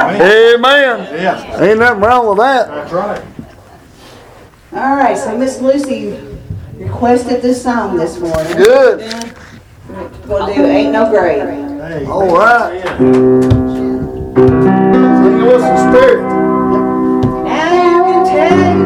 Amen. Yes, Ain't nothing wrong with that. that's right. All right, so Miss Lucy requested this song this morning. Good. We'll do Ain't No Grave. Hey, All right. Sing with some spirit. Now you can take me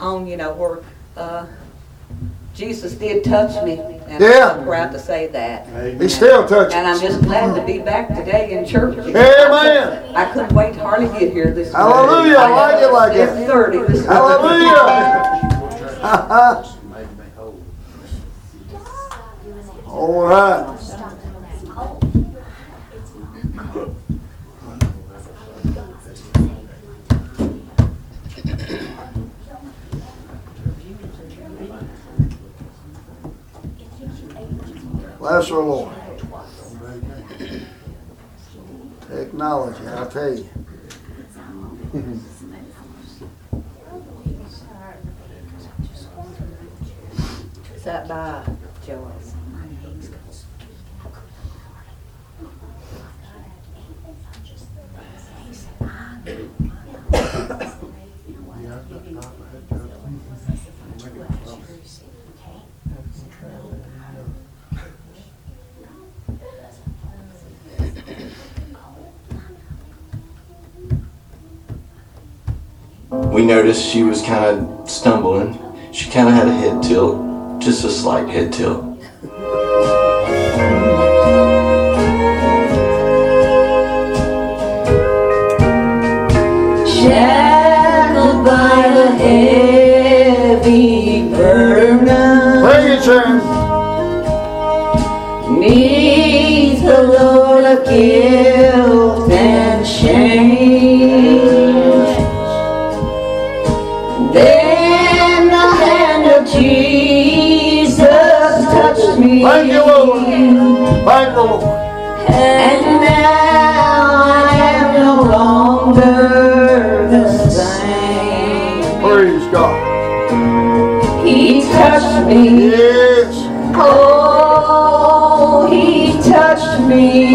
on, you know, where, uh, Jesus did touch me. And Yeah. I'm proud to say that. He still touches. And I'm just glad to be back today in church. Amen. I couldn't wait to hardly get here this morning. Hallelujah. I like it like It's that. thirty this morning. Hallelujah. All right. Bless her, Lord. Technology, I tell you. Sat by Joyce. Yeah, I've got time for that, Judge. Make it well. We noticed she was kind of stumbling. She kind of had a head tilt, just a slight head tilt. Me Yes. Oh, he touched me.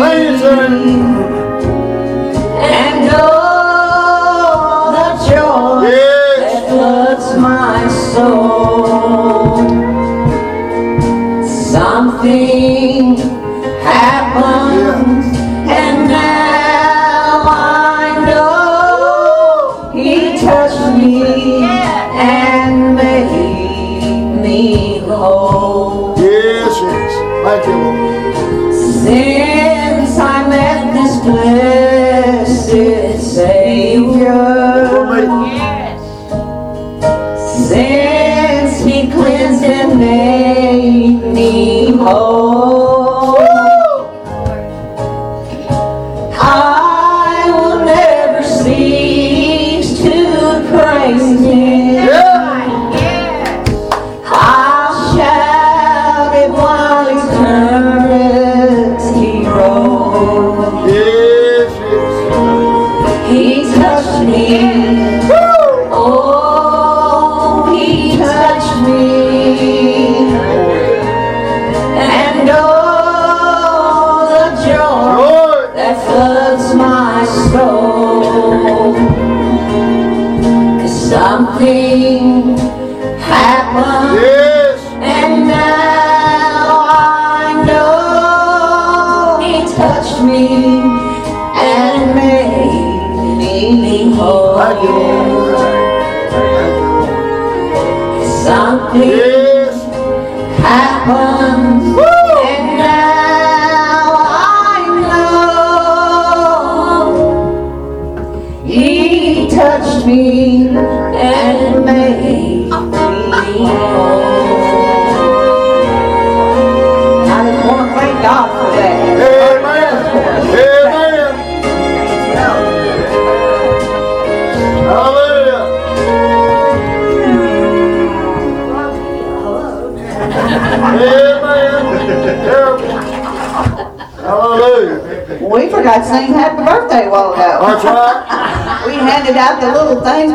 Something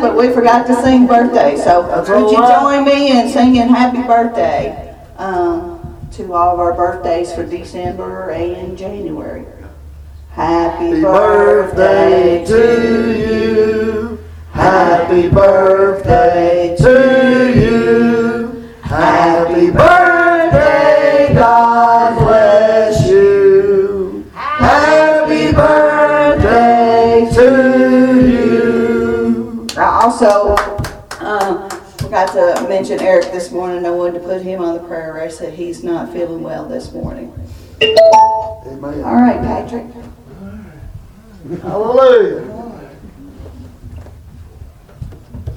but we forgot to sing birthday. So would you join me in singing happy birthday um, to all of our birthdays for December and January? Happy birthday to you. Happy birthday to mention Eric this morning. I wanted to put him on the prayer list that he's not feeling well this morning. Amen. All right, Patrick. Hallelujah.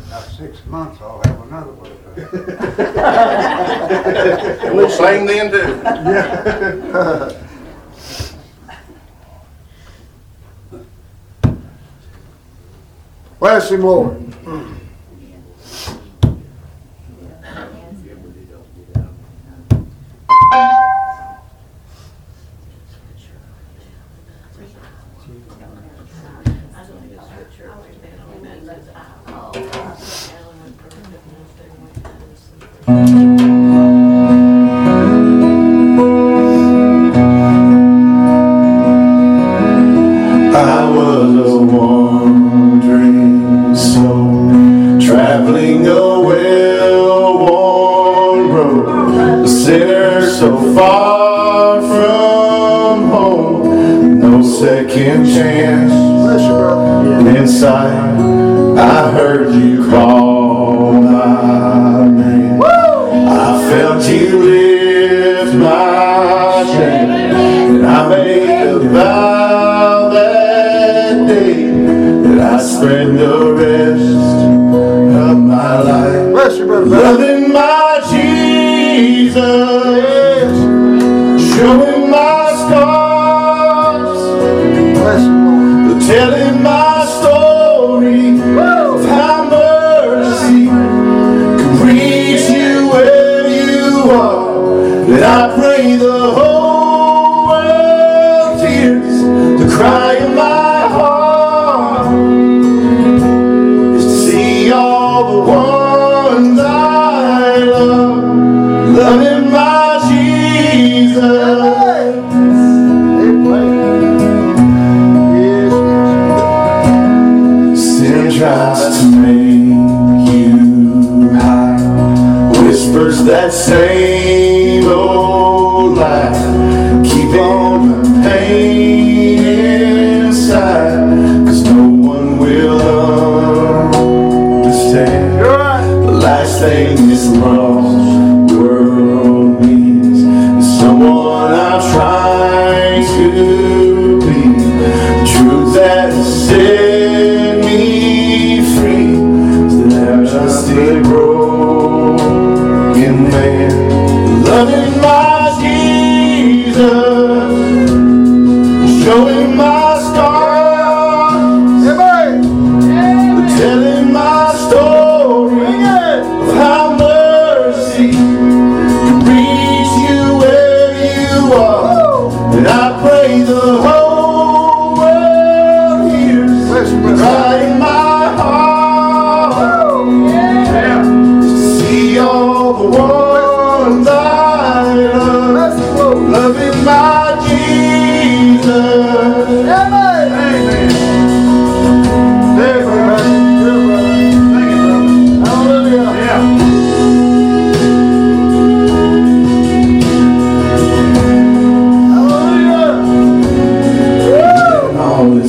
About six months, I'll have another one. And we'll sing then too. Yeah. Bless him, Lord. Mm.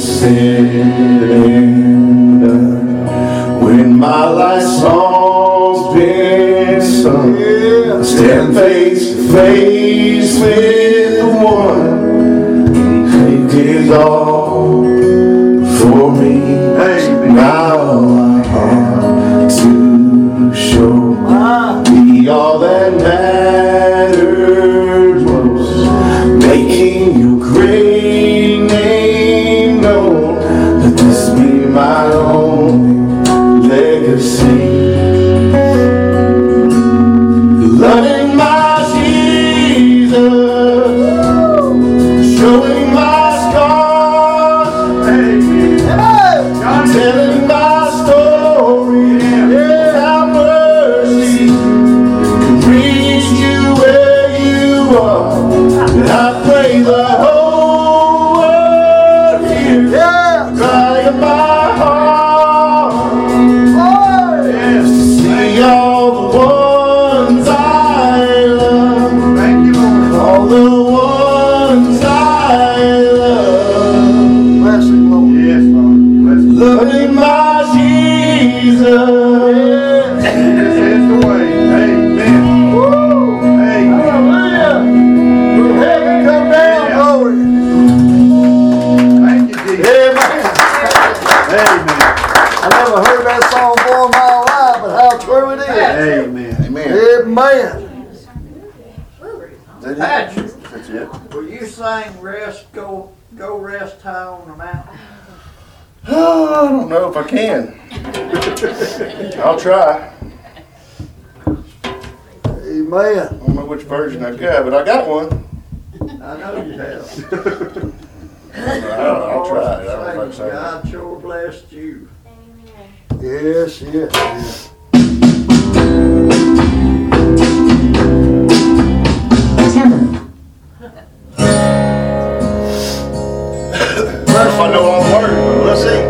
cylinder when my life song's been sung. I stand face to face. Did he? That's- That's it? Will you sing rest, go, go rest high on the mountain? I don't know if I can. I'll try. I don't know which version I've got, but I got one. I know you have. I'll, I'll try it. I don't know if God sure blessed you. Yes, yes, yes timid. First, I know all words. Let's see.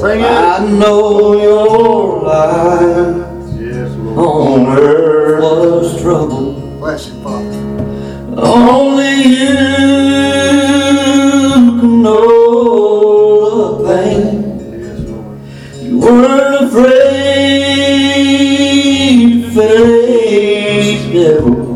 Sing it. I know your life yes, Lord. on earth was trouble. Bless you, Father. Only you can know the pain. Yes, Lord. You weren't afraid, faith, devil.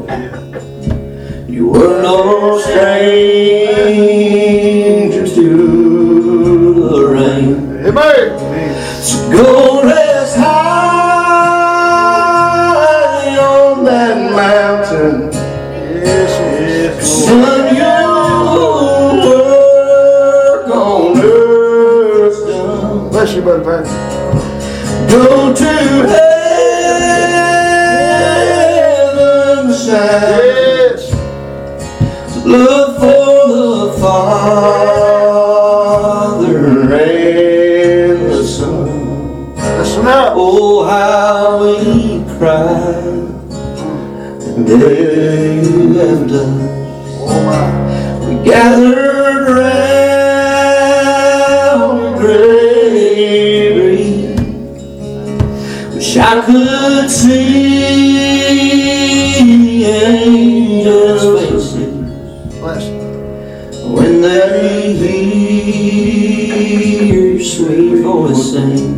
You, Brother. Go to heaven. Yes. Look for the Father and the Son. Listen up. Oh, how we cried. And they left us. Oh, my. We gathered Wish I could see angels' when they hear your sweet voice sing.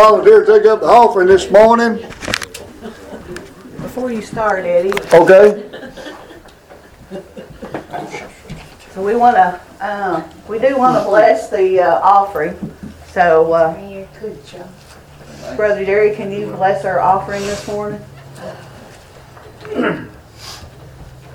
Volunteer to take up the offering this morning. Before you start, Eddie, Okay. so we want to, uh, we do want to bless the uh, offering. So, uh, Brother Jerry, can you bless our offering this morning?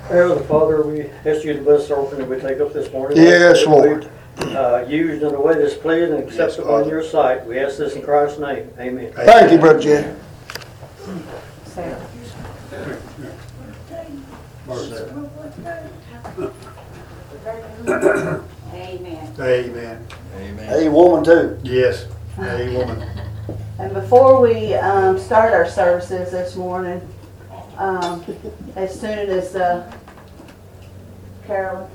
Heavenly Father, we ask you to bless the offering that we take up this morning. Yes, Lord. We, Uh, used in a way that's pleasing and acceptable in your sight. We ask this in Christ's name. Amen. Thank you, Brother Jay. Sarah. Amen. Amen. Hey, woman too. Yes. Hey, woman. And before we um, start our services this morning, um, as soon as uh, Carolyn.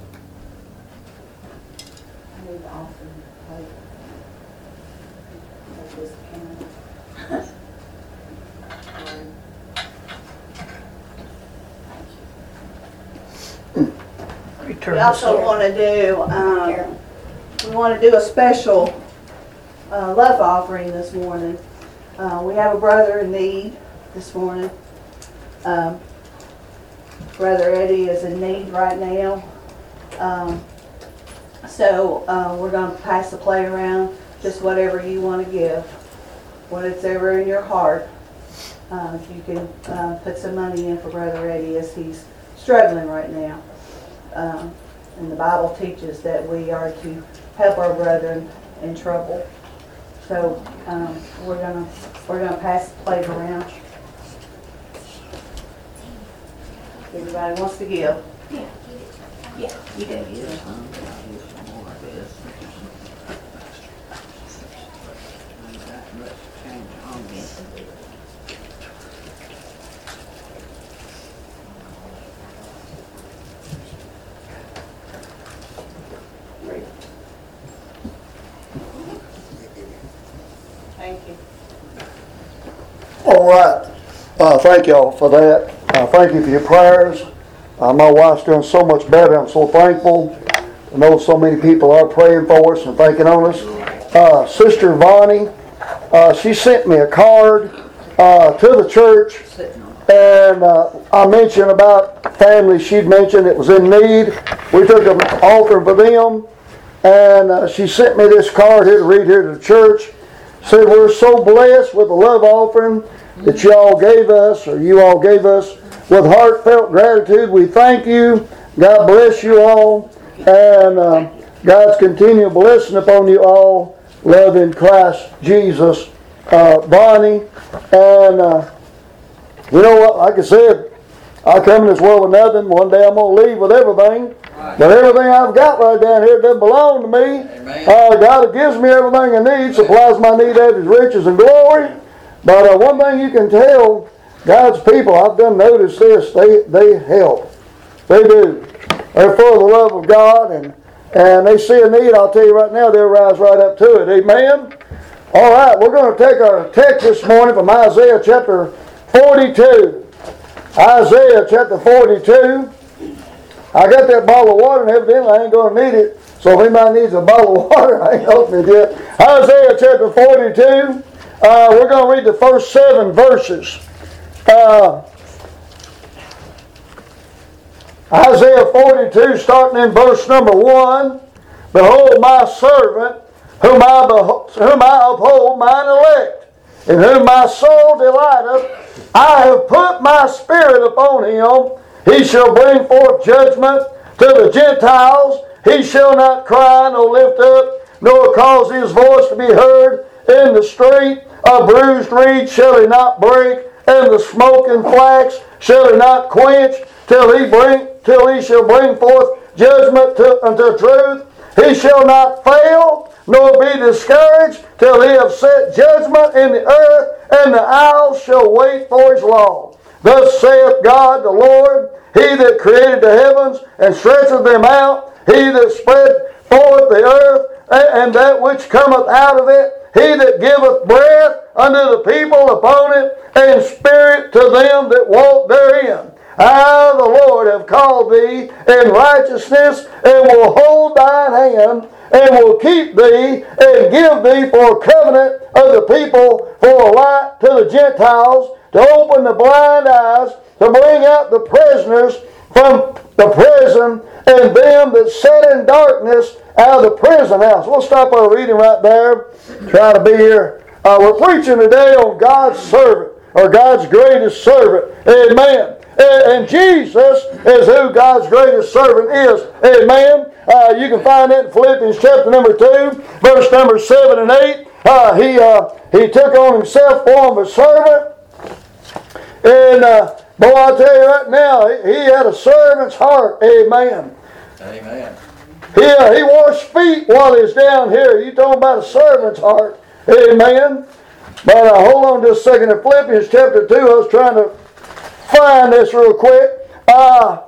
I need the offering plate. Take this camera. We also want to do, um, we want to do a special uh, love offering this morning. Uh, we have a brother in need this morning. Um, brother Eddie is in need right now. Um, so uh, we're going to pass the plate around, just whatever you want to give, whatever in your heart. Uh, if you can uh, put some money in for brother Eddie as he's struggling right now. Um, and the Bible teaches that we are to help our brethren in trouble. So, um, we're gonna, we're gonna pass the plate around. Everybody wants to give. Yeah, you do, you do. Use some more of this. Ain't got much change on this. Thank you. All right. Uh, thank y'all for that. Uh, thank you for your prayers. Uh, my wife's doing so much better. I'm so thankful. I know so many people are praying for us and thinking on us. Uh, Sister Vonnie, uh, she sent me a card uh, to the church, and I mentioned about family she'd mentioned that was in need. We took an offering for them, and she sent me this card here to read here to the church. Said we're so blessed with the love offering that you all gave us, or you all gave us, with heartfelt gratitude. We thank you. God bless you all, and uh, God's continual blessing upon you all. Love in Christ Jesus, uh, Bonnie, and uh, you know what? Like I said, I come in this world with nothing. One day I'm gonna leave with everything. But everything I've got right down here doesn't belong to me. Uh, God gives me everything I need, supplies my need out of His riches and glory. But uh, one thing you can tell, God's people, I've done notice this, they, they help. They do. They're full of the love of God and, and they see a need, I'll tell you right now, they'll rise right up to it. Amen? All right, we're going to take our text this morning from Isaiah chapter 42. Isaiah chapter 42. I got that bottle of water and evidently I ain't going to need it. So if anybody needs a bottle of water, I ain't opened it yet. Isaiah chapter 42. Uh, we're going to read the first seven verses. Uh, Isaiah 42, starting in verse number 1. Behold, my servant, whom I, whom I uphold, mine elect, in whom my soul delighteth. I have put my spirit upon him. He shall bring forth judgment to the Gentiles. He shall not cry nor lift up, nor cause his voice to be heard in the street. A bruised reed shall he not break, and the smoking flax shall he not quench, till he bring till he shall bring forth judgment to, unto truth. He shall not fail, nor be discouraged, till he have set judgment in the earth, and the isles shall wait for his law. Thus saith God the Lord, He that created the heavens and stretcheth them out, He that spread forth the earth, and that which cometh out of it, He that giveth breath unto the people upon it, and spirit to them that walk therein. I, the Lord, have called thee in righteousness, and will hold thine hand, and will keep thee, and give thee for a covenant of the people, for a light to the Gentiles, to open the blind eyes, to bring out the prisoners from the prison, and them that sat in darkness out of the prison house. We'll stop our reading right there. Try to be here. Uh, we're preaching today on God's servant, or God's greatest servant. Amen. And Jesus is who God's greatest servant is. Amen. Uh, you can find that in Philippians chapter number 2, verse number 7 and 8. Uh, he, uh, he took on himself form of a servant. And uh, boy, I'll tell you right now, he, he had a servant's heart. Amen. Amen. He, uh, he washed feet while he's down here. You talking about a servant's heart. Amen. But uh, hold on just a second. In Philippians chapter 2, I was trying to find this real quick. Uh,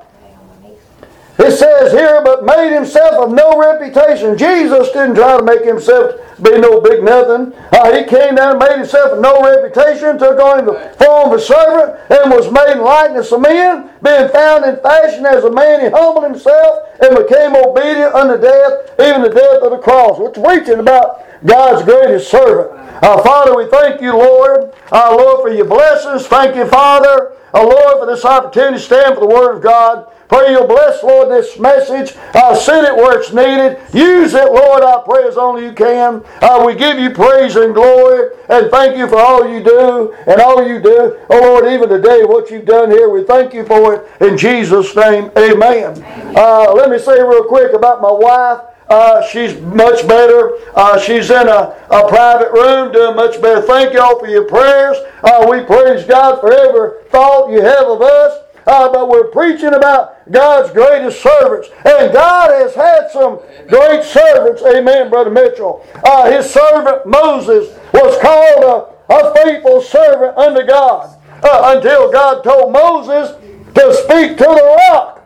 here, but made himself of no reputation. Jesus didn't try to make himself be no big nothing. Uh, he came down and made himself of no reputation, took on the form of a servant, and was made in likeness of men. Being found in fashion as a man, he humbled himself and became obedient unto death, even the death of the cross. We're preaching about God's greatest servant. Uh, Father, we thank you, Lord. Uh, Lord, for your blessings. Thank you, Father. Uh, Lord, for this opportunity to stand for the Word of God. Pray you'll bless, Lord, this message. Uh, send it where it's needed. Use it, Lord, I pray as only you can. Uh, we give you praise and glory and thank you for all you do and all you do. Oh, Lord, even today, what you've done here, we thank you for it in Jesus' name. Amen. Uh, let me say real quick about my wife. Uh, she's much better. Uh, she's in a, a private room doing much better. Thank y'all for your prayers. Uh, we praise God for every thought you have of us. Uh, but we're preaching about God's greatest servants. And God has had some great servants. Amen, Brother Mitchell. Uh, his servant Moses was called a, a faithful servant unto God uh, until God told Moses to speak to the rock.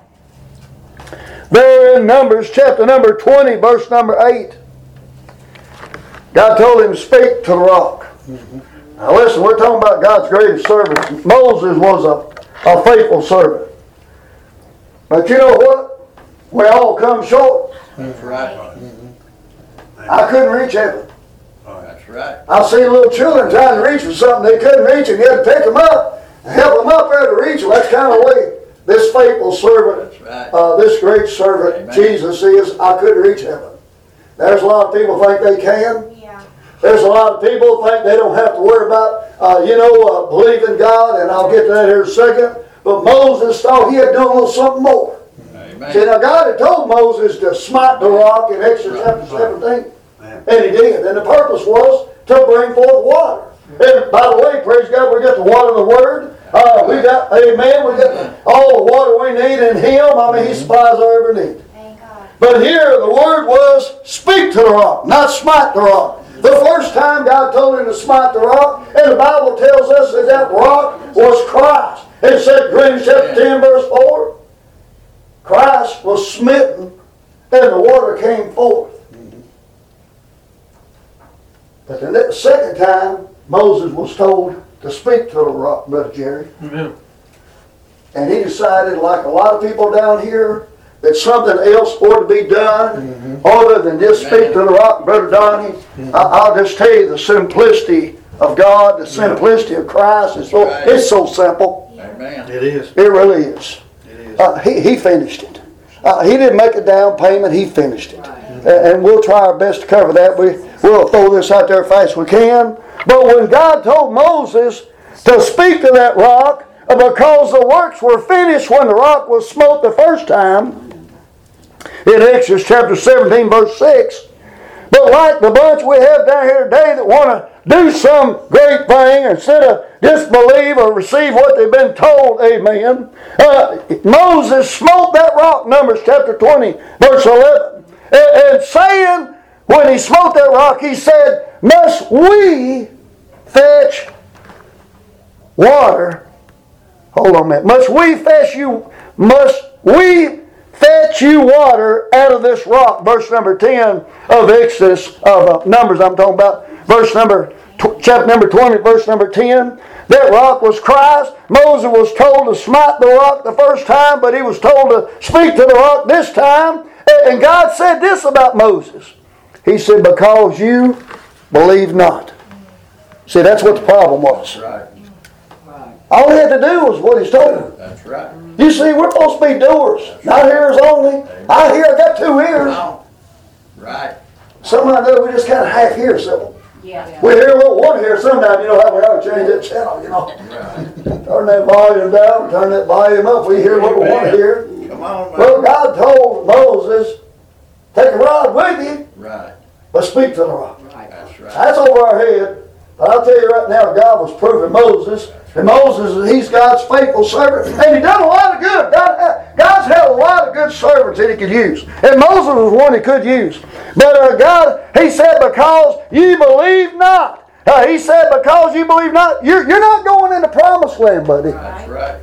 There in Numbers chapter number 20, verse number 8. God told him to speak to the rock. Now listen, we're talking about God's greatest servant. Moses was a, a faithful servant. But you know what? We all come short. That's right. I couldn't reach heaven. Oh, That's right. I've seen little children trying to reach for something they couldn't reach, and you had to pick them up and help them up there to reach them. That's kind of the way this faithful servant, right. uh, this great servant, Amen. Jesus is. I couldn't reach heaven. There's a lot of people think they can. Yeah. There's a lot of people think they don't have to worry about, uh, you know, uh, in God, and I'll get to that here in a second. But Moses thought he had done a little something more. See, Amen. now God had told Moses to smite the rock in Exodus chapter 17, Amen. and he did. And the purpose was to bring forth water. And by the way, praise God, we got the water of the Word. Uh, we got, amen, we got all the water we need in Him. I mean, He supplies our every need. Thank God. But here the word was speak to the rock, not smite the rock. The first time God told him to smite the rock, and the Bible tells us that that rock was Christ. It said, Corinthians chapter 10, verse 4, Christ was smitten, and the water came forth. But the second time, Moses was told to speak to the rock, Brother Jerry. And he decided, like a lot of people down here, that something else ought to be done other than just speak to the rock, Brother Donnie. I, I'll just tell you the simplicity of God, the simplicity of Christ. Is so, Right. it's so simple. Amen. It is. It really is. It is. Uh, he, he finished it. Uh, he didn't make a down payment, he finished it. A- And we'll try our best to cover that. We, we'll throw this out there as fast as we can. But when God told Moses to speak to that rock, because the works were finished when the rock was smote the first time, in Exodus chapter 17, verse 6, but like the bunch we have down here today that want to do some great thing instead of disbelieve or receive what they've been told, amen. Uh, Moses smote that rock, Numbers chapter 20, verse 11. And, and saying, when he smote that rock, he said, Must we fetch water? Hold on a minute. Must we fetch you, must we fetch you water out of this rock? Verse number 10 of Exodus, of uh, Numbers I'm talking about. Verse number, tw- chapter number 20, verse number 10. That rock was Christ. Moses was told to smite the rock the first time, but he was told to speak to the rock this time. And God said this about Moses. He said, Because you believe not. See, that's what the problem was. Right. All he had to do was what he's told him. That's right. You see, we're supposed to be doers, not hearers only. I hear, I got two ears. Right. Somehow or another, we just kind of half hear something. Yeah. We hear what one hear sometimes, you know how we ought to change that channel, you know. Right. Turn that volume down, turn that volume up. We hear what we want to hear. Come on, man. Well, God told Moses, take a rod with you, Right. but speak to the rock. That's right. That's over our head. But I'll tell you right now, God was proving Moses. And Moses, he's God's faithful servant. And he done a lot of good. God, God's had a lot of good servants that he could use. And Moses was one he could use. But uh, God, he said, because you believe not. Uh, he said, because you believe not, you're, you're not going into promised land, buddy. That's right.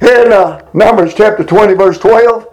In uh, Numbers chapter 20, verse 12,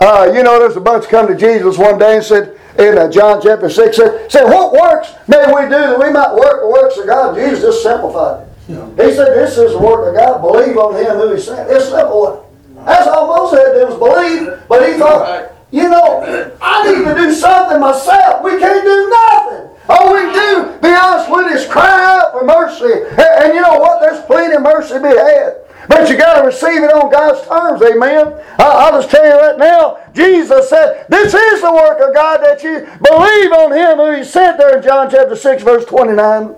uh, you know, there's a bunch come to Jesus one day and said, in John chapter 6, said, said, What works may we do that we might work the works of God? Jesus just simplified it. He said, This is the work of God. Believe on Him who He sent. It's simple. That's all Moses had to do was believe, but he thought, you know, I need to do something myself. We can't do nothing. All we do, be honest with, is cry out for mercy. And, and you know what? There's plenty of mercy to be had. But you got to receive it on God's terms, amen. I, I'll just tell you right now, Jesus said, This is the work of God that you believe on Him who He sent there in John chapter 6, verse 29.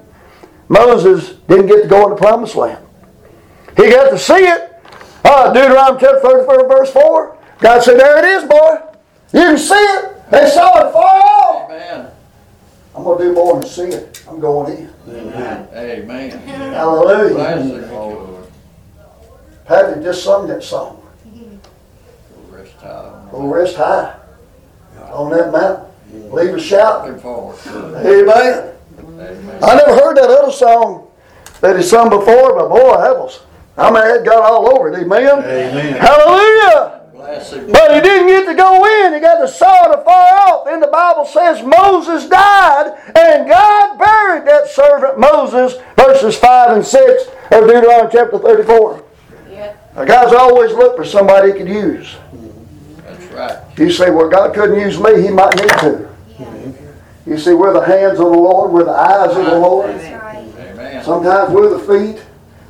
Moses didn't get to go in the promised land. He got to see it. Uh, Deuteronomy chapter 34, verse 4. God said, There it is, boy. You can see it. They saw it far off. Amen. I'm gonna do more than see it. I'm going in. Amen. Amen. Hallelujah. Patty just sung that song. Rest high. Go rest high on that mountain. Leave a shout. Looking forward to. Amen. Amen. I never heard that other song that he sung before, but boy, that was, I mean, it got all over it. Amen. Amen. Hallelujah. But he didn't get to go in. He got to saw it afar off. Then the Bible says Moses died, and God buried that servant Moses, verses 5 and 6 of Deuteronomy chapter 34. Yeah. Now, God's always looked for somebody he could use. That's right. You say, well, God couldn't use me, he might need to. You see, we're the hands of the Lord, we're the eyes of the Lord. Right. Amen. Sometimes we're the feet.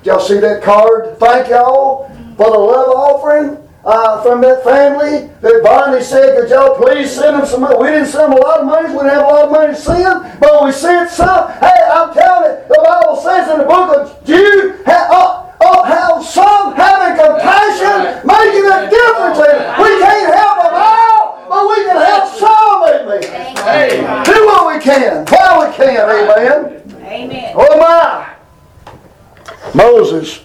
Did y'all see that card? Thank y'all for the love offering uh, from that family that Bonnie said, could y'all please send them some money? We didn't send them a lot of money. We didn't have a lot of money to send, but we sent some. Hey, I'm telling you, the Bible says in the book of Jude, ha- up, up some having compassion, making a difference in it. We can't help them all, but we can help some, amen. Hey. Do what we can, while we can, amen. Amen. Oh my! Moses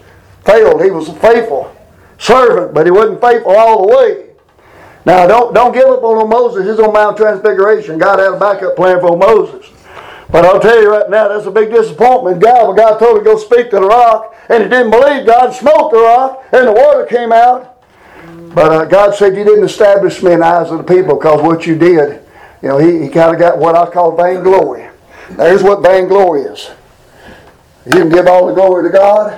failed. He was a faithful servant, but he wasn't faithful all the way. Now, don't don't give up on Moses. He's on Mount Transfiguration. God had a backup plan for Moses. But I'll tell you right now, that's a big disappointment. God, when God told him to go speak to the rock, and he didn't believe God, smote the rock, and the water came out. But uh, God said, You didn't establish me in the eyes of the people because what you did, you know, he, he kind of got what I call vainglory. There's what vainglory is. You can give all the glory to God,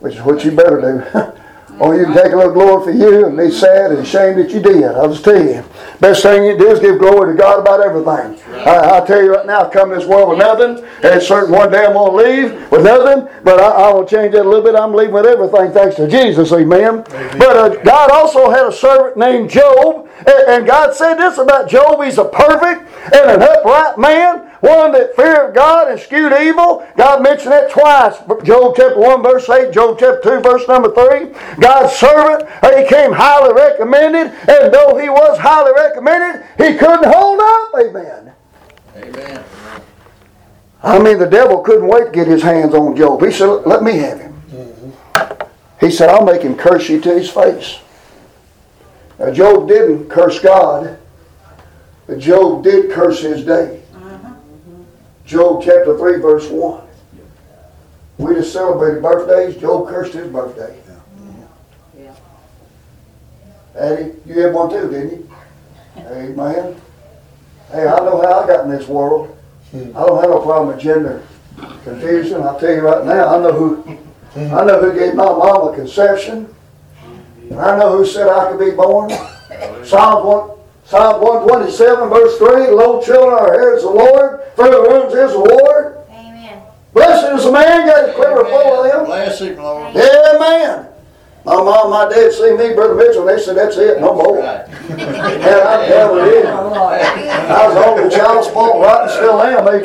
which is what you better do. or you can take a little glory for you and be sad and ashamed that you did. I'll just tell you. Best thing you do is give glory to God about everything. I, I'll tell you right now, I come to this world with nothing, and certain one day I'm going to leave with nothing, but I, I will change that a little bit. I'm leaving with everything thanks to Jesus, amen. But uh, God also had a servant named Job, and, and God said this about Job he's a perfect and an upright man one that feared God and skewed evil. God mentioned that twice. Job chapter 1, verse 8, Job chapter 2, verse number 3. God's servant, uh, he came highly recommended, and though he was highly recommended, he couldn't hold up. Amen. Amen. I mean, the devil couldn't wait to get his hands on Job. He said, Let me have him. Mm-hmm. He said, I'll make him curse you to his face. Now, Job didn't curse God, but Job did curse his day. Job chapter 3, verse 1. We just celebrated birthdays. Job cursed his birthday. Yeah. Eddie, you had one too, didn't you? Amen. Hey, I know how I got in this world. I don't have no problem with gender confusion. I'll tell you right now, I know who I know who gave my mom a conception. And I know who said I could be born. Psalms 1, Psalm 127, verse 3, Lo children are heirs of the Lord, for the wombs is the Lord. Amen. Blessed is the man, got a quiver full of them. Bless him, Lord. Amen. My mom, my dad see me, Brother Mitchell, and they said, that's it, no more. Right. And I never did. I was on the child support right and still am, amen.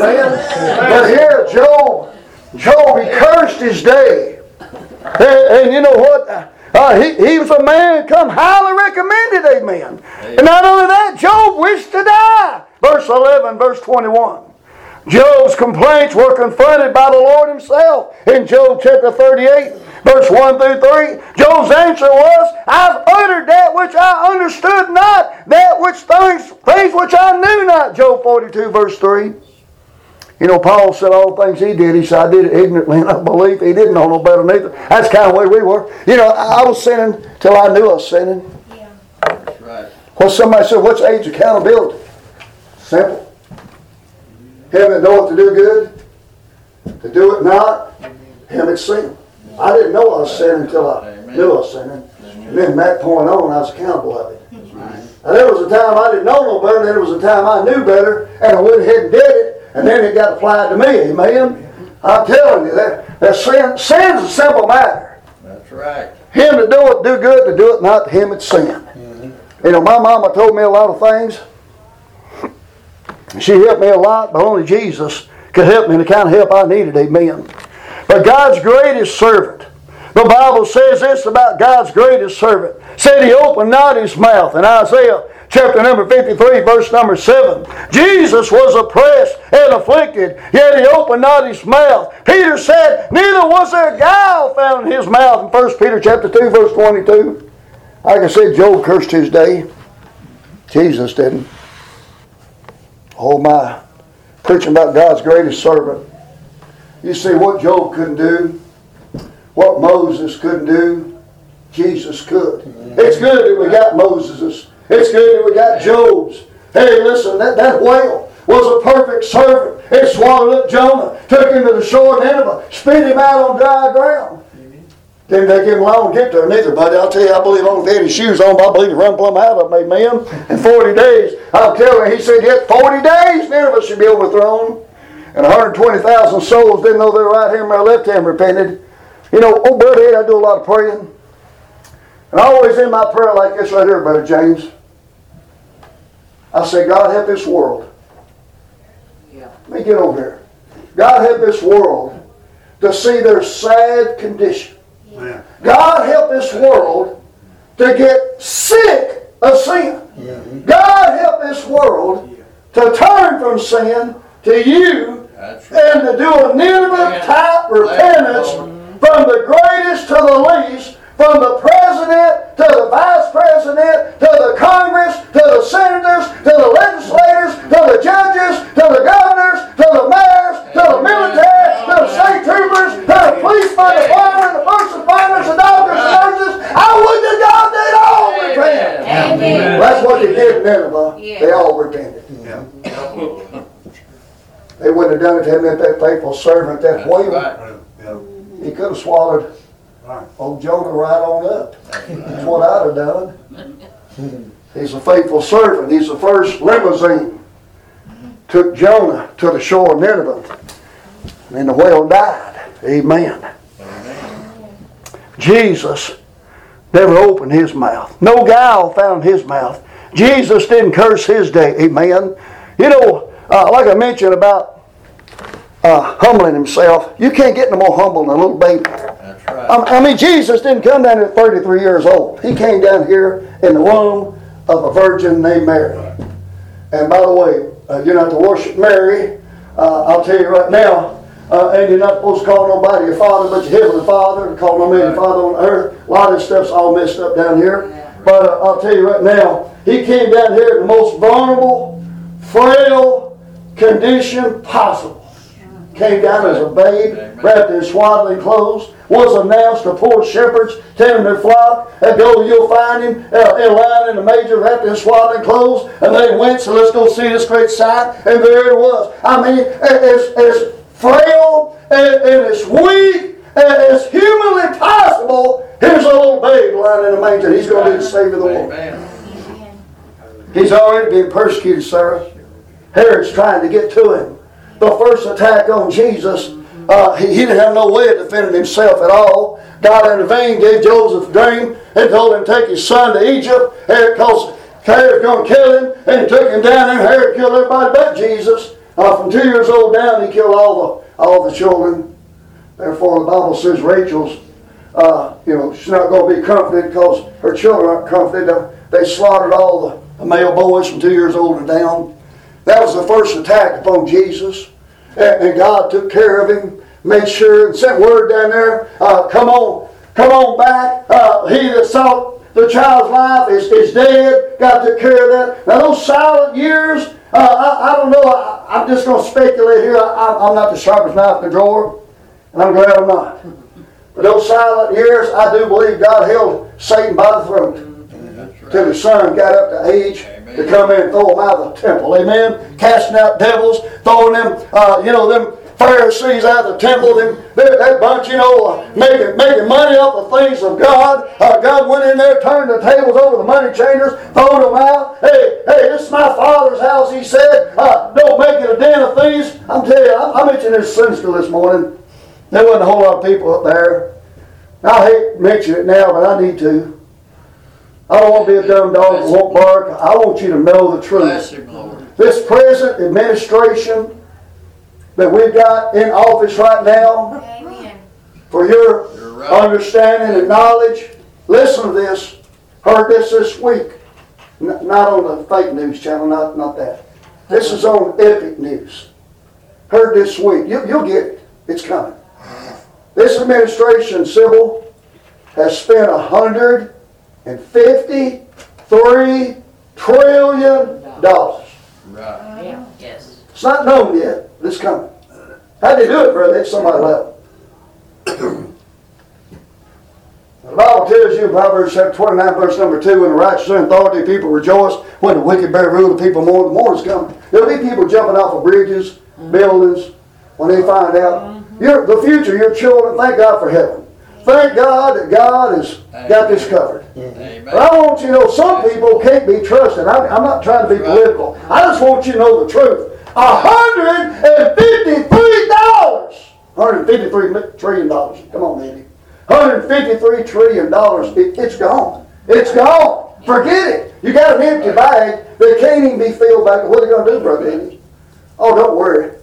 But here, Job, Job, he cursed his day. And, and you know what? Uh, he, he was a man come highly recommended, amen. And not only that, Job wished to die. Verse 11, verse 21. Job's complaints were confronted by the Lord himself in Job chapter 38, verse 1 through 3. Job's answer was, I've uttered that which I understood not, that which things, things which I knew not. Job 42, verse 3. You know, Paul said all the things he did. He said, I did it ignorantly and unbelief. He didn't know no better neither. That's kind of the way we were. You know, I I was sinning till I knew I was sinning. Yeah. That's right. Well, somebody said, what's age accountability? Simple. Him that knoweth to do good, to do it not, him it's sin. I didn't know I was sinning until I knew I was sinning. And then from that point on, I was accountable of it. Now, there was a time I didn't know no better, and there was a time I knew better, and I went ahead and did it, and then it got applied to me, amen? I'm telling you, that, that sin, sin's a simple matter. That's right. Him to do it, do good, to do it not, to him it's sin. Mm-hmm. You know, my mama told me a lot of things. She helped me a lot, but only Jesus could help me in the kind of help I needed, amen. But God's greatest servant, the Bible says this about God's greatest servant. Said he opened not his mouth in Isaiah chapter number 53, verse number 7. Jesus was oppressed and afflicted, yet he opened not his mouth. Peter said, Neither was there a guile found in his mouth. In 1 Peter chapter 2, verse 22. Like I said, Job cursed his day. Jesus didn't. Oh my. Preaching about God's greatest servant. You see what Job couldn't do, what Moses couldn't do, Jesus could. It's good that we got Moses's. It's good that we got Job's. Hey, listen, that, that whale was a perfect servant. It swallowed up Jonah, took him to the shore of Nineveh, spit him out on dry ground. Didn't take him long to get there neither, buddy. I'll tell you, I believe only he had his shoes on, but I believe he run plumb out of them, amen. In 40 days, I'll tell you, he said, yet 40 days Nineveh should be overthrown. And 120,000 souls didn't know their right hand and their left hand repented. You know, oh, Brother Ed, I do a lot of praying. And I always end my prayer like this right here, Brother James. I say, God help this world. Yeah. Let me get over here. God help this world to see their sad condition. Man. God help this world to get sick of sin. God help this world to turn from sin to you That's right. and to do a Nineveh type repentance from the greatest to the least, from the president to the vice president to the Congress to the senators to the legislators to the judges to the governors to the mayors to the military to the state troopers to the policemen, the firemen, the first responders, the doctors, the nurses. I would to God they'd all repent. Amen. That's what they did in Nineveh. They all repented. Yeah. They wouldn't have done it to him if that faithful servant, that That's whale, right. Yeah. he could have swallowed Right. old Jonah right on up. That's what I'd have done. He's a faithful servant. He's the first limousine. Took Jonah to the shore of Nineveh. And the whale died. Amen. Jesus never opened his mouth. No guile found his mouth. Jesus didn't curse his day. Amen. You know, uh, like I mentioned about uh, humbling himself, you can't get no more humble than a little baby. That's right. I mean, Jesus didn't come down at 33 years old. He came down here in the womb of a virgin named Mary. And by the way, uh, you're not to worship Mary. Uh, I'll tell you right now. Uh, and you're not supposed to call nobody your father but your heavenly father and call no man your father on earth. A lot of stuff's all messed up down here. But uh, I'll tell you right now, he came down here in the most vulnerable, frail condition possible came down as a babe, wrapped in swaddling clothes, was announced to poor shepherds tending their flock. And go, you'll find him uh, in line in the major, wrapped in swaddling clothes. And they went, so let's go see this great sight. And there it was. I mean, as, as frail and, and as weak and as humanly possible, here's a little babe lying in a manger. He's going to be the Savior of the world. Amen. He's already been persecuted, Sarah. Herod's trying to get to him. The first attack on Jesus, uh, he, he didn't have no way of defending himself at all. God intervened, gave Joseph a dream, and told him to take his son to Egypt, because Herod going to kill him, and he took him down there, and Herod killed everybody but Jesus. Uh, from two years old down, he killed all the all the children. Therefore, the Bible says Rachel's, uh, you know, she's not going to be comforted because her children aren't comforted. They slaughtered all the male boys from two years old and down. That was the first attack upon Jesus. And, and God took care of him, made sure, and sent word down there, uh, come on, come on back. Uh, he that sought the child's life is, is dead. God took care of that. Now, those silent years, uh, I, I don't know. I, I'm just going to speculate here. I, I'm- I'm not the sharpest knife in the drawer, and I'm glad I'm not. But those silent years, I do believe God held Satan by the throat till the son got up to age to come in and throw them out of the temple. Amen. Casting out devils, throwing them, uh, you know, them Pharisees out of the temple. Them that, bunch, you know, uh, making making money off the things of God. Uh, God went in there, turned the tables over the money changers, throwed them out. Hey, hey, this is my father's house. He said, uh, don't make it a den of thieves. I'm telling you, I, I mentioned this Sunday school this morning. There wasn't a whole lot of people up there. I hate to mention it now, but I need to. I don't want to be a dumb dog that won't bark. I want you to know the truth. Him, This present administration that we've got in office right now, Amen. for your right. understanding and knowledge, listen to this. Heard this this week. N- Not on the fake news channel, not, not that. This is on Epic News. Heard this week. You, you'll get it. It's coming. This administration, Sybil, has spent a hundred and fifty-three trillion dollars. Right. Yeah, yes. It's not known yet. but It's coming. How'd they do it, brother? It's somebody level. The Bible tells you in Proverbs chapter 29, verse number 2, when the righteous are in authority, people rejoice. When the wicked bear rule, the people mourn. The morning's coming. There'll be people jumping off of bridges, mm-hmm. buildings, when they find out. Mm-hmm. Your, the future, your children, thank God for heaven. Thank God that God has got this covered. But I want you to know some people can't be trusted. I'm, I'm not trying to be political. I just want you to know the truth. A hundred and fifty-three dollars. Hundred fifty-three trillion dollars. Come on, Andy. Hundred fifty-three trillion dollars. It, it's gone. It's gone. Forget it. You got an empty bag that can't even be filled back. What are they going to do, brother Andy? Oh, don't worry.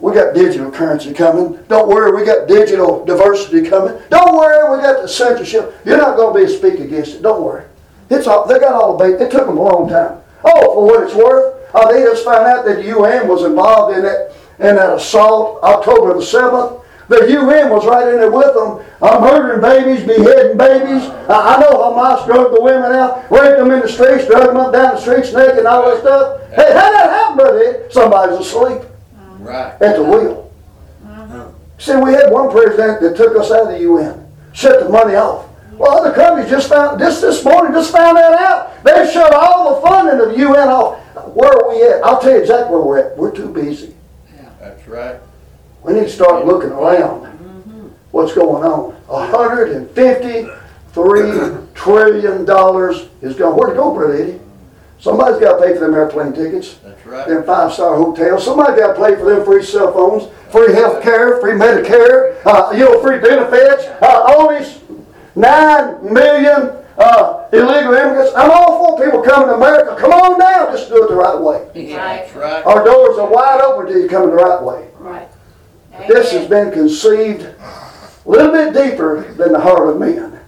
We got digital currency coming. Don't worry, we got digital diversity coming. Don't worry, we got the censorship. You're not going to be to speak against it. Don't worry. It's all, they got all the bait. It took them a long time. Oh, for what it's worth, oh, they just found out that the UN was involved in that in that assault October the seventh. The UN was right in there with them. I'm murdering babies, beheading babies. I, I know Hamas drug the women out, raped them in the streets, drug them up down the streets naked and all that stuff. Hey, how that happen, brother? Somebody's asleep Right. at the wheel. Uh-huh. See, we had one president that took us out of the UN, shut the money off. Well, other countries just found, this this morning, just found that out. They shut all the funding of the UN off. Where are we at? I'll tell you exactly where we're at. We're too busy. Yeah. That's right. We need to start looking around mm-hmm. what's going on. A hundred and fifty-three trillion dollars is gone. Where'd it go, Brother Eddie? Somebody's got to pay for them airplane tickets That's right. them five-star hotels. Somebody's got to pay for them free cell phones, free health care, free Medicare, uh, you know, free benefits. Uh, all these nine million uh, illegal immigrants. I'm all for people coming to America. Come on down, just do it the right way. That's right. Our doors are wide open to you coming the right way. Right. This has been conceived a little bit deeper than the heart of men.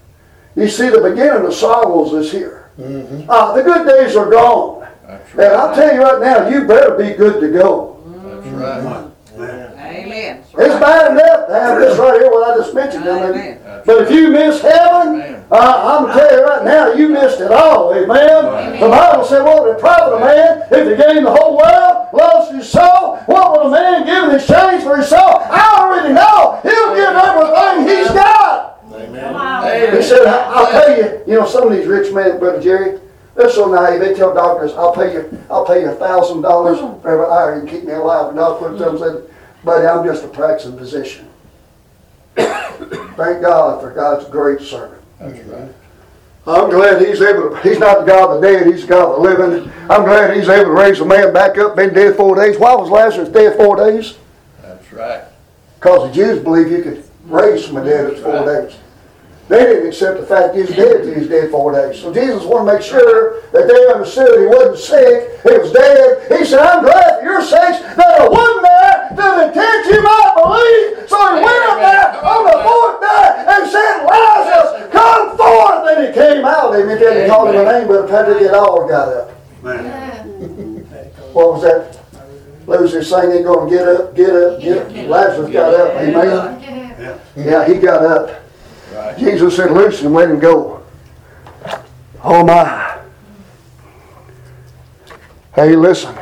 You see, the beginning of sorrows is here. Uh, the good days are gone. That's And I'll tell you right now, you better be good to go. That's right. Amen. It's bad enough to have this right here, what I just mentioned. I Amen. But if you miss heaven, uh, I'm going to tell you right now, you missed it all. Amen. The Bible said, what would it profit a man if he gained the whole world, lost his soul? What would a man give in exchange for his soul? I already know. He'll give everything he's got. He said, I- I'll pay you. You know, some of these rich men, Brother Jerry, they're so naive. They tell doctors, I'll pay you, I'll pay you a thousand dollars oh. for every hour you can keep me alive. And I'll put them said, buddy, I'm just a practicing physician. Thank God for God's great servant. That's right. I'm glad he's able to, he's not the God of the dead, he's the God of the living. I'm glad he's able to raise a man back up, been dead four days. Why was Lazarus dead four days? That's right. Because the Jews believe you could raise from the dead in four days. They didn't accept the fact he was dead till he was dead four days. So Jesus wanted to make sure that they understood he wasn't sick, he was dead. He said, I'm glad for your sakes that I wasn't there to the intent you might believe. So he went up there on the fourth day and said, Lazarus, come forth. And he came out. They didn't call him a name, but Patrick it all got up. What was that? Loser singing, going, to get up, get up, get up. Lazarus got up. Amen. Yeah, he got up. Right. Jesus said, Loose let him go. Oh my. Hey, listen.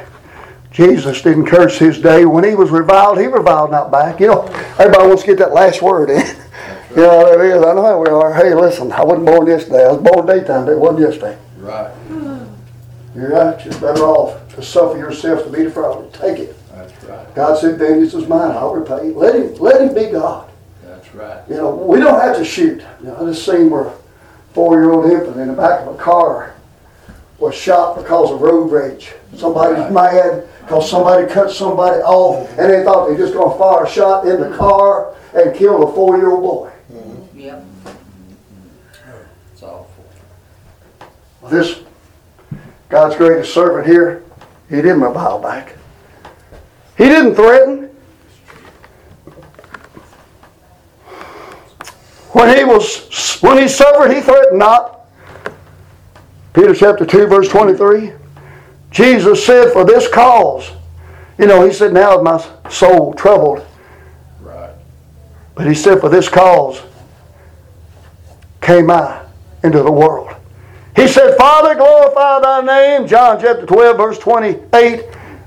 Jesus didn't curse his day. When he was reviled, he reviled not back. You know, everybody wants to get that last word in. You know how that is. I know how we are. Hey, listen, I wasn't born yesterday. I was born daytime, but it wasn't yesterday. Right. You're right. You're better off to suffer yourself to be defrauded. Take it. That's right. God said, vengeance is mine. I'll repay. Let him, let him be God. That's right. You know, we don't have to shoot. You know, I just seen where a four-year-old infant in the back of a car was shot because of road rage. Somebody's mad because somebody cut somebody off, mm-hmm. and they thought they just gonna fire a shot in the car and kill a four-year-old boy. Mm-hmm. Yep. It's awful. This God's greatest servant here, he didn't revile back. He didn't threaten. When he was when he suffered, he threatened not. Peter chapter 2, verse 23. Jesus said, For this cause, you know, he said, Now is my soul troubled. Right. But he said, For this cause came I into the world. He said, Father, glorify thy name. John chapter 12, verse 28.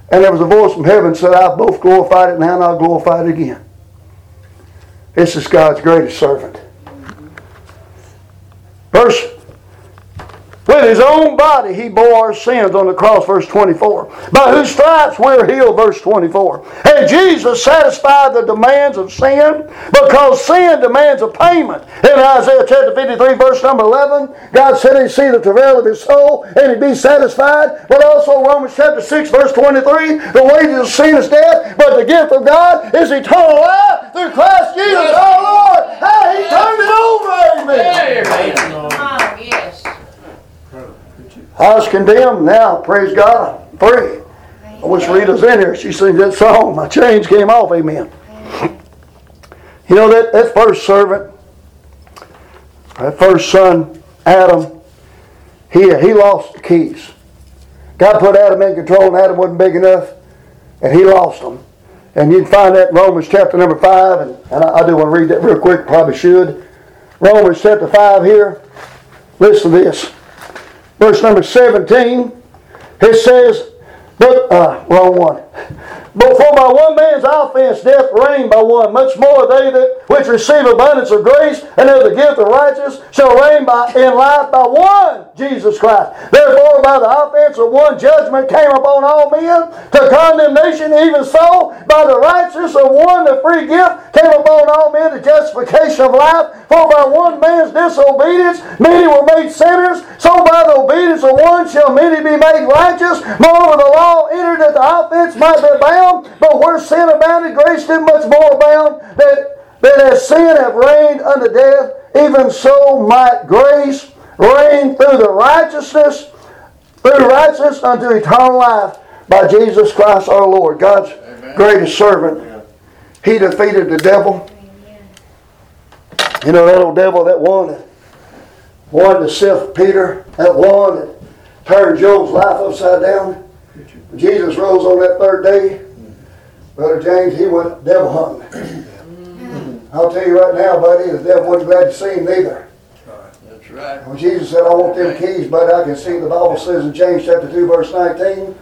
And there was a voice from heaven said, I've both glorified it now and I'll glorify it again. This is God's greatest servant. Verse with his own body he bore our sins on the cross, verse 24. By whose stripes we're healed, verse 24. And Jesus satisfied the demands of sin because sin demands a payment. In Isaiah chapter 53, verse number 11, God said he'd see the travail of his soul and he'd be satisfied. But also Romans chapter 6, verse 23, the wages of sin is death, but the gift of God is eternal life through Christ Jesus our Lord. Hey, he turned it over, amen. Oh, yes. I was condemned. Now, praise God, I'm free. I wish Rita's in here. She sings that song. My chains came off. Amen. You know that that first servant, that first son, Adam. He he lost the keys. God put Adam in control, and Adam wasn't big enough, and he lost them. And you can find that in Romans chapter number five, and, and I, I do want to read that real quick. Probably should. Romans chapter five here. Listen to this verse number 17, it says, but, uh, wrong one. But for by one man's offense death reigned by one, much more they that which receive abundance of grace and of the gift of righteousness shall reign by, in life by one, Jesus Christ. Therefore, by the offense of one judgment came upon all men to condemnation, even so, by the righteousness of one the free gift came upon all men to justification of life. For by one man's disobedience many were made sinners, so by the obedience of one shall many be made righteous. Moreover, the law entered that the offense might be bound, but where sin abounded, grace did much more abound, that, that as sin hath reigned unto death, even so might grace reign through the righteousness, through righteousness unto eternal life by Jesus Christ our Lord. God's greatest servant. He defeated the devil. You know that old devil, that that wanted to sift Peter, that one that turned Job's life upside down. Jesus rose on that third day. Brother James, he went devil hunting. I'll tell you right now, buddy, the devil wasn't glad to see him neither. That's right. When Jesus said, I want them keys, but I can see the Bible says in James chapter 2, verse 19,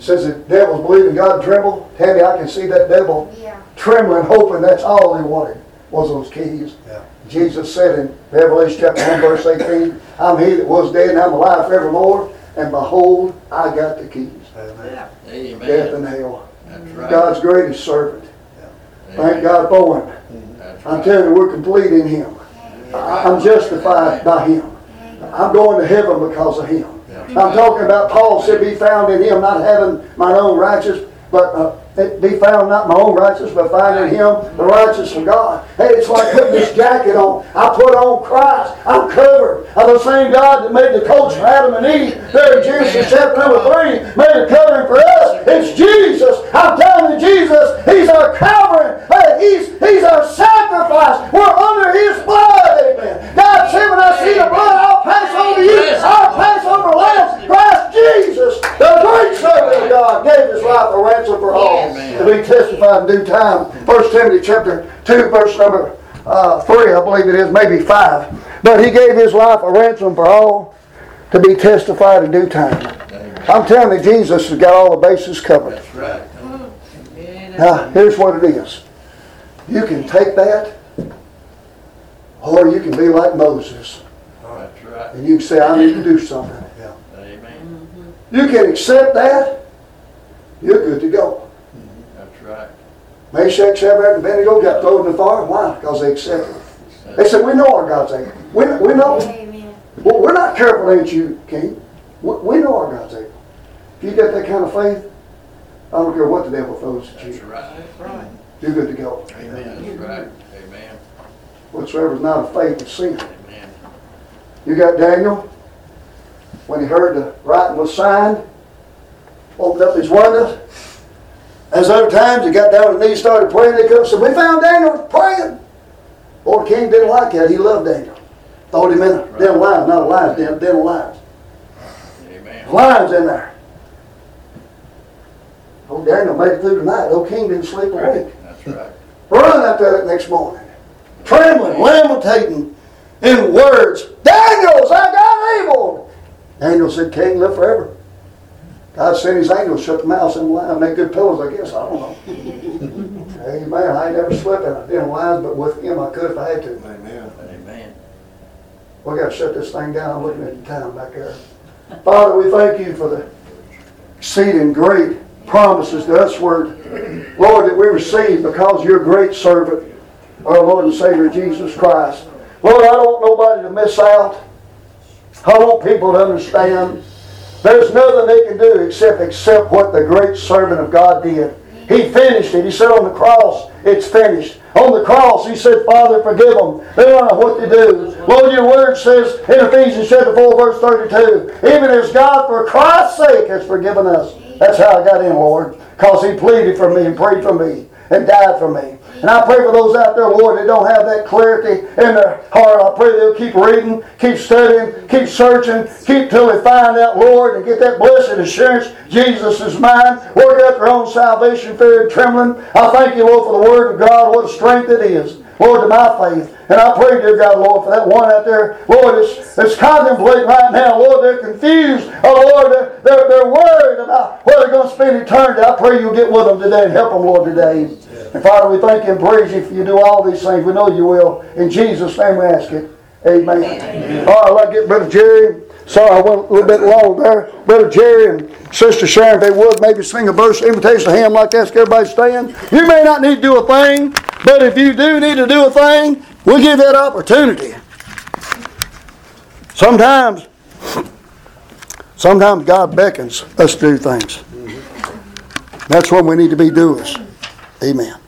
says the devils believe in God tremble. Tammy, I can see that devil trembling, hoping that's all he wanted was those keys. Yeah. Jesus said in Revelation chapter 1, verse 18, I'm he that was dead and I'm alive forevermore, and behold, I got the keys. Death Amen. Death and hell. That's right. God's greatest servant. Thank God for him. I'm telling you, we're complete in Him. I'm justified by Him. I'm going to heaven because of Him. I'm talking about Paul said, "Be found in Him, not having my own righteousness, but uh, be found not my own righteous, but find in Him the righteous of God." Hey, it's like putting this jacket on. I put on Christ. I'm covered. I'm the same God that made the coats for Adam and Eve. There in Genesis chapter number three, made a covering for us. It's Jesus. I'm telling you, Jesus. He's our covering. Hey, He's He's our sacrifice. We're under His blood. Amen. God said, when I see the blood, I'll pass over you. I'll pass over lambs. Christ Jesus, the great servant of God, gave His life a ransom for all Amen. to be testified in due time. First Timothy chapter two, verse number uh, three, I believe it is, maybe five. But He gave His life a ransom for all to be testified in due time. I'm telling you, Jesus has got all the bases covered. That's right. Now, here's what it is. You can take that, or you can be like Moses, right. and you can say, I need to do something. Amen. You can accept that, you're good to go. That's right. Meshach, Shadrach, and Abednego got thrown in the fire. Why? Because they accepted. They said, we know our God's able. We, we know. Well, we're not careful, ain't you, King? We, we know our God's able. If you got that kind of faith, I don't care what the devil throws at you. That's you. right. You're good to go. Amen. That's right. Amen. Whatsoever is not of faith is sin. Amen. You got Daniel, when he heard the writing was signed, opened up his windows. As other times, he got down on his knees, started praying. They come and said, We found Daniel praying. Old king didn't like that. He loved Daniel. Thought him in a den of lions, not a lion's den, den of lions. Amen. Lions in there. Old Daniel made it through the night. Old King didn't sleep a wink. That's right. Run after there the next morning, trembling, lamentating in words. Daniels, I got evil. Daniel said, King, live forever. God sent his angels, shut the mouths in the lion, make good pillows, I guess. I don't know. Amen. I ain't never slept in a den of lions, but with him I could if I had to. Amen. Amen. We got to shut this thing down. I'm looking at the time back there. Father, we thank you for the exceeding great promises to us, word, Lord, that we receive because you're a great servant, our Lord and Savior Jesus Christ. Lord, I don't want nobody to miss out. I want people to understand. There's nothing they can do except accept what the great servant of God did. He finished it. He said on the cross, it's finished. On the cross, he said, Father, forgive them. They don't know what to do. Lord, your word says in Ephesians chapter 4, verse 32, even as God for Christ's sake has forgiven us. That's how I got in, Lord, because he pleaded for me and prayed for me and died for me. And I pray for those out there, Lord, that don't have that clarity in their heart. I pray they'll keep reading, keep studying, keep searching, keep till they find out, Lord, and get that blessed assurance Jesus is mine. Work out their own salvation, fear and trembling. I thank you, Lord, for the Word of God. What a strength it is. Lord, to my faith. And I pray, dear God, Lord, for that one out there, Lord, that's, that's contemplating right now. Lord, they're confused. Oh, Lord, they're, they're, they're worried about where they're going to spend eternity. I pray you'll get with them today and help them, Lord, today. And Father, we thank you and praise you for you do all these things. We know you will. In Jesus' name we ask it. Amen. All right, I'd like to get Brother Jerry. Sorry, I went a little bit long there. Brother Jerry and Sister Sharon, if they would, maybe sing a verse, invitation to him like that. Ask everybody stand. You may not need to do a thing, but if you do need to do a thing, we'll give that opportunity. Sometimes, sometimes God beckons us to do things. That's when we need to be doers. Amen.